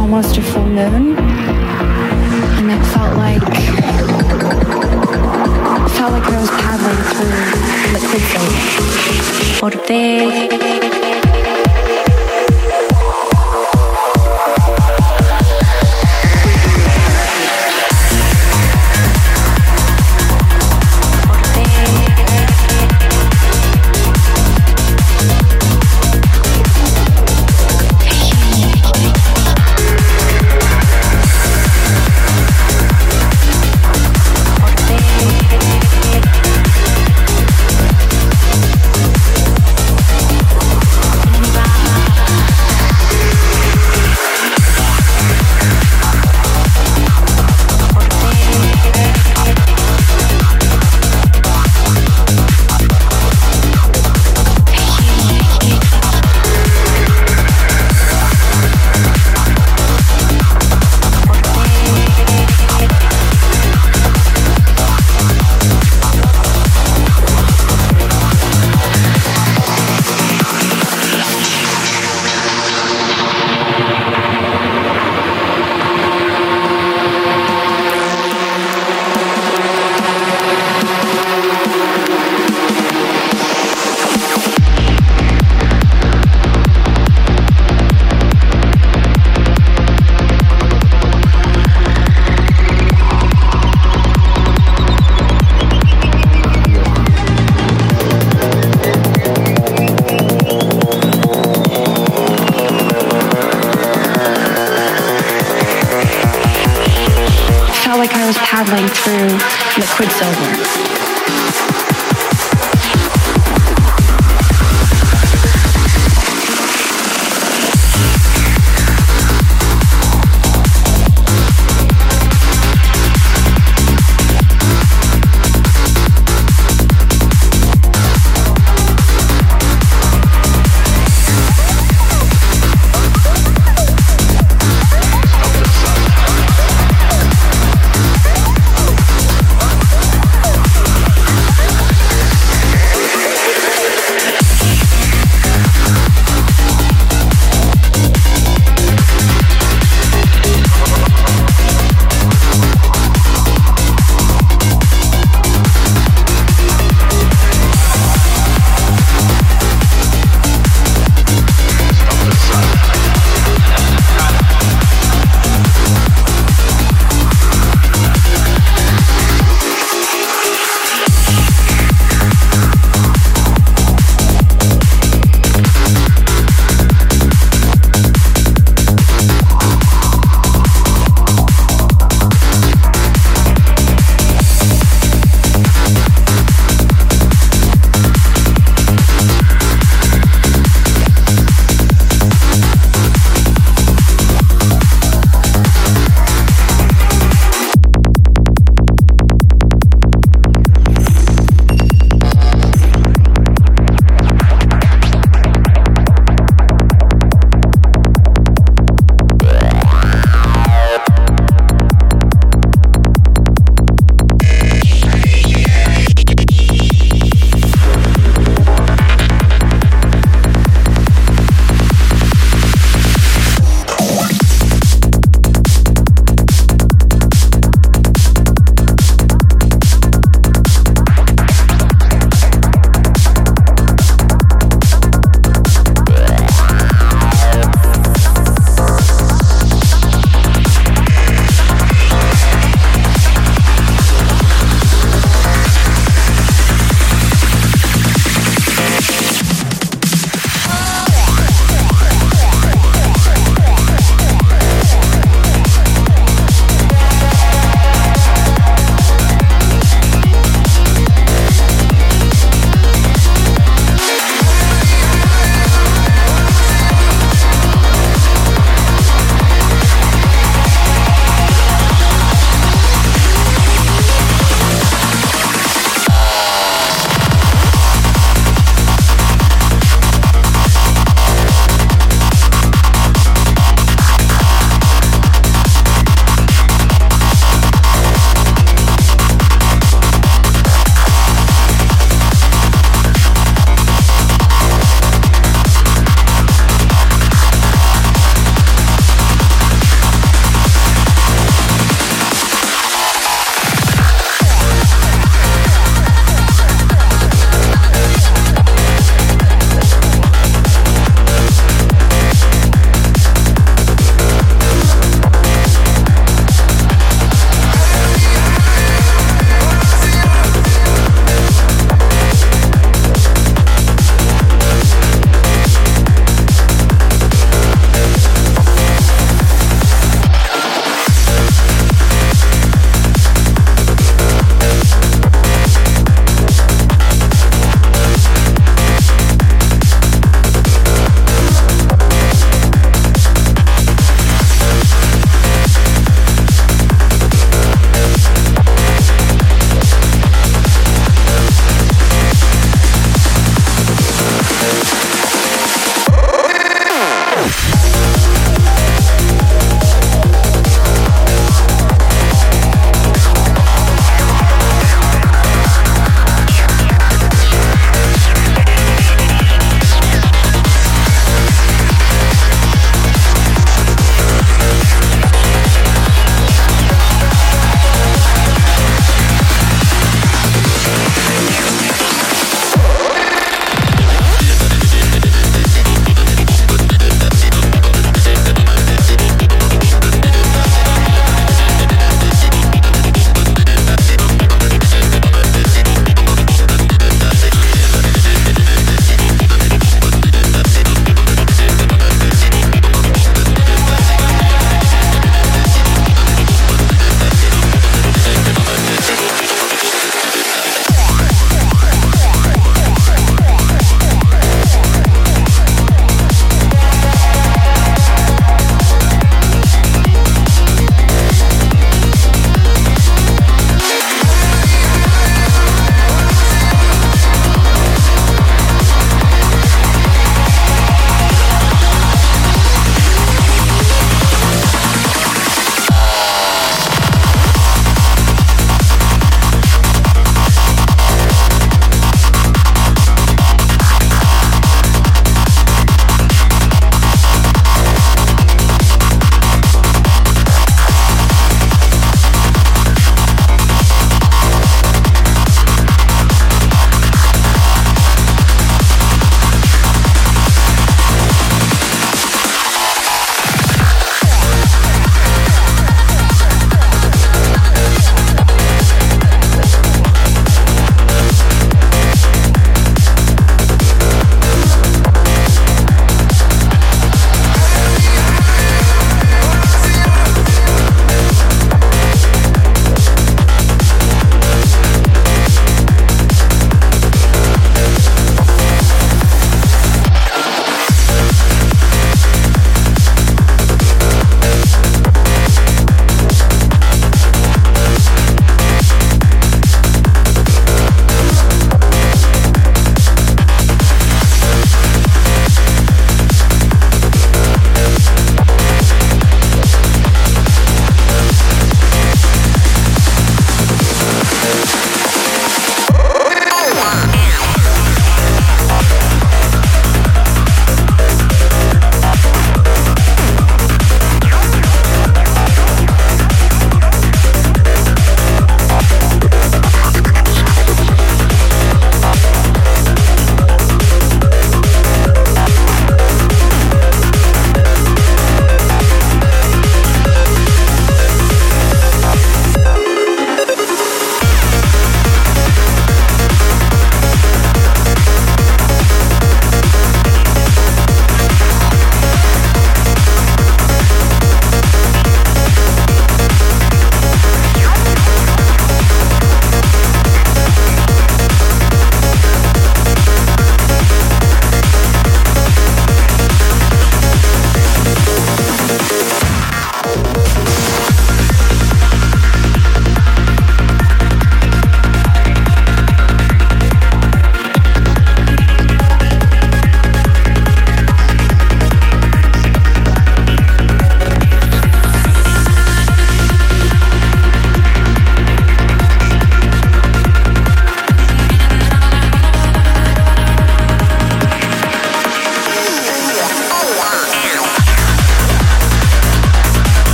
almost a full moon, and it felt like felt like I was paddling through liquid silver. Porte felt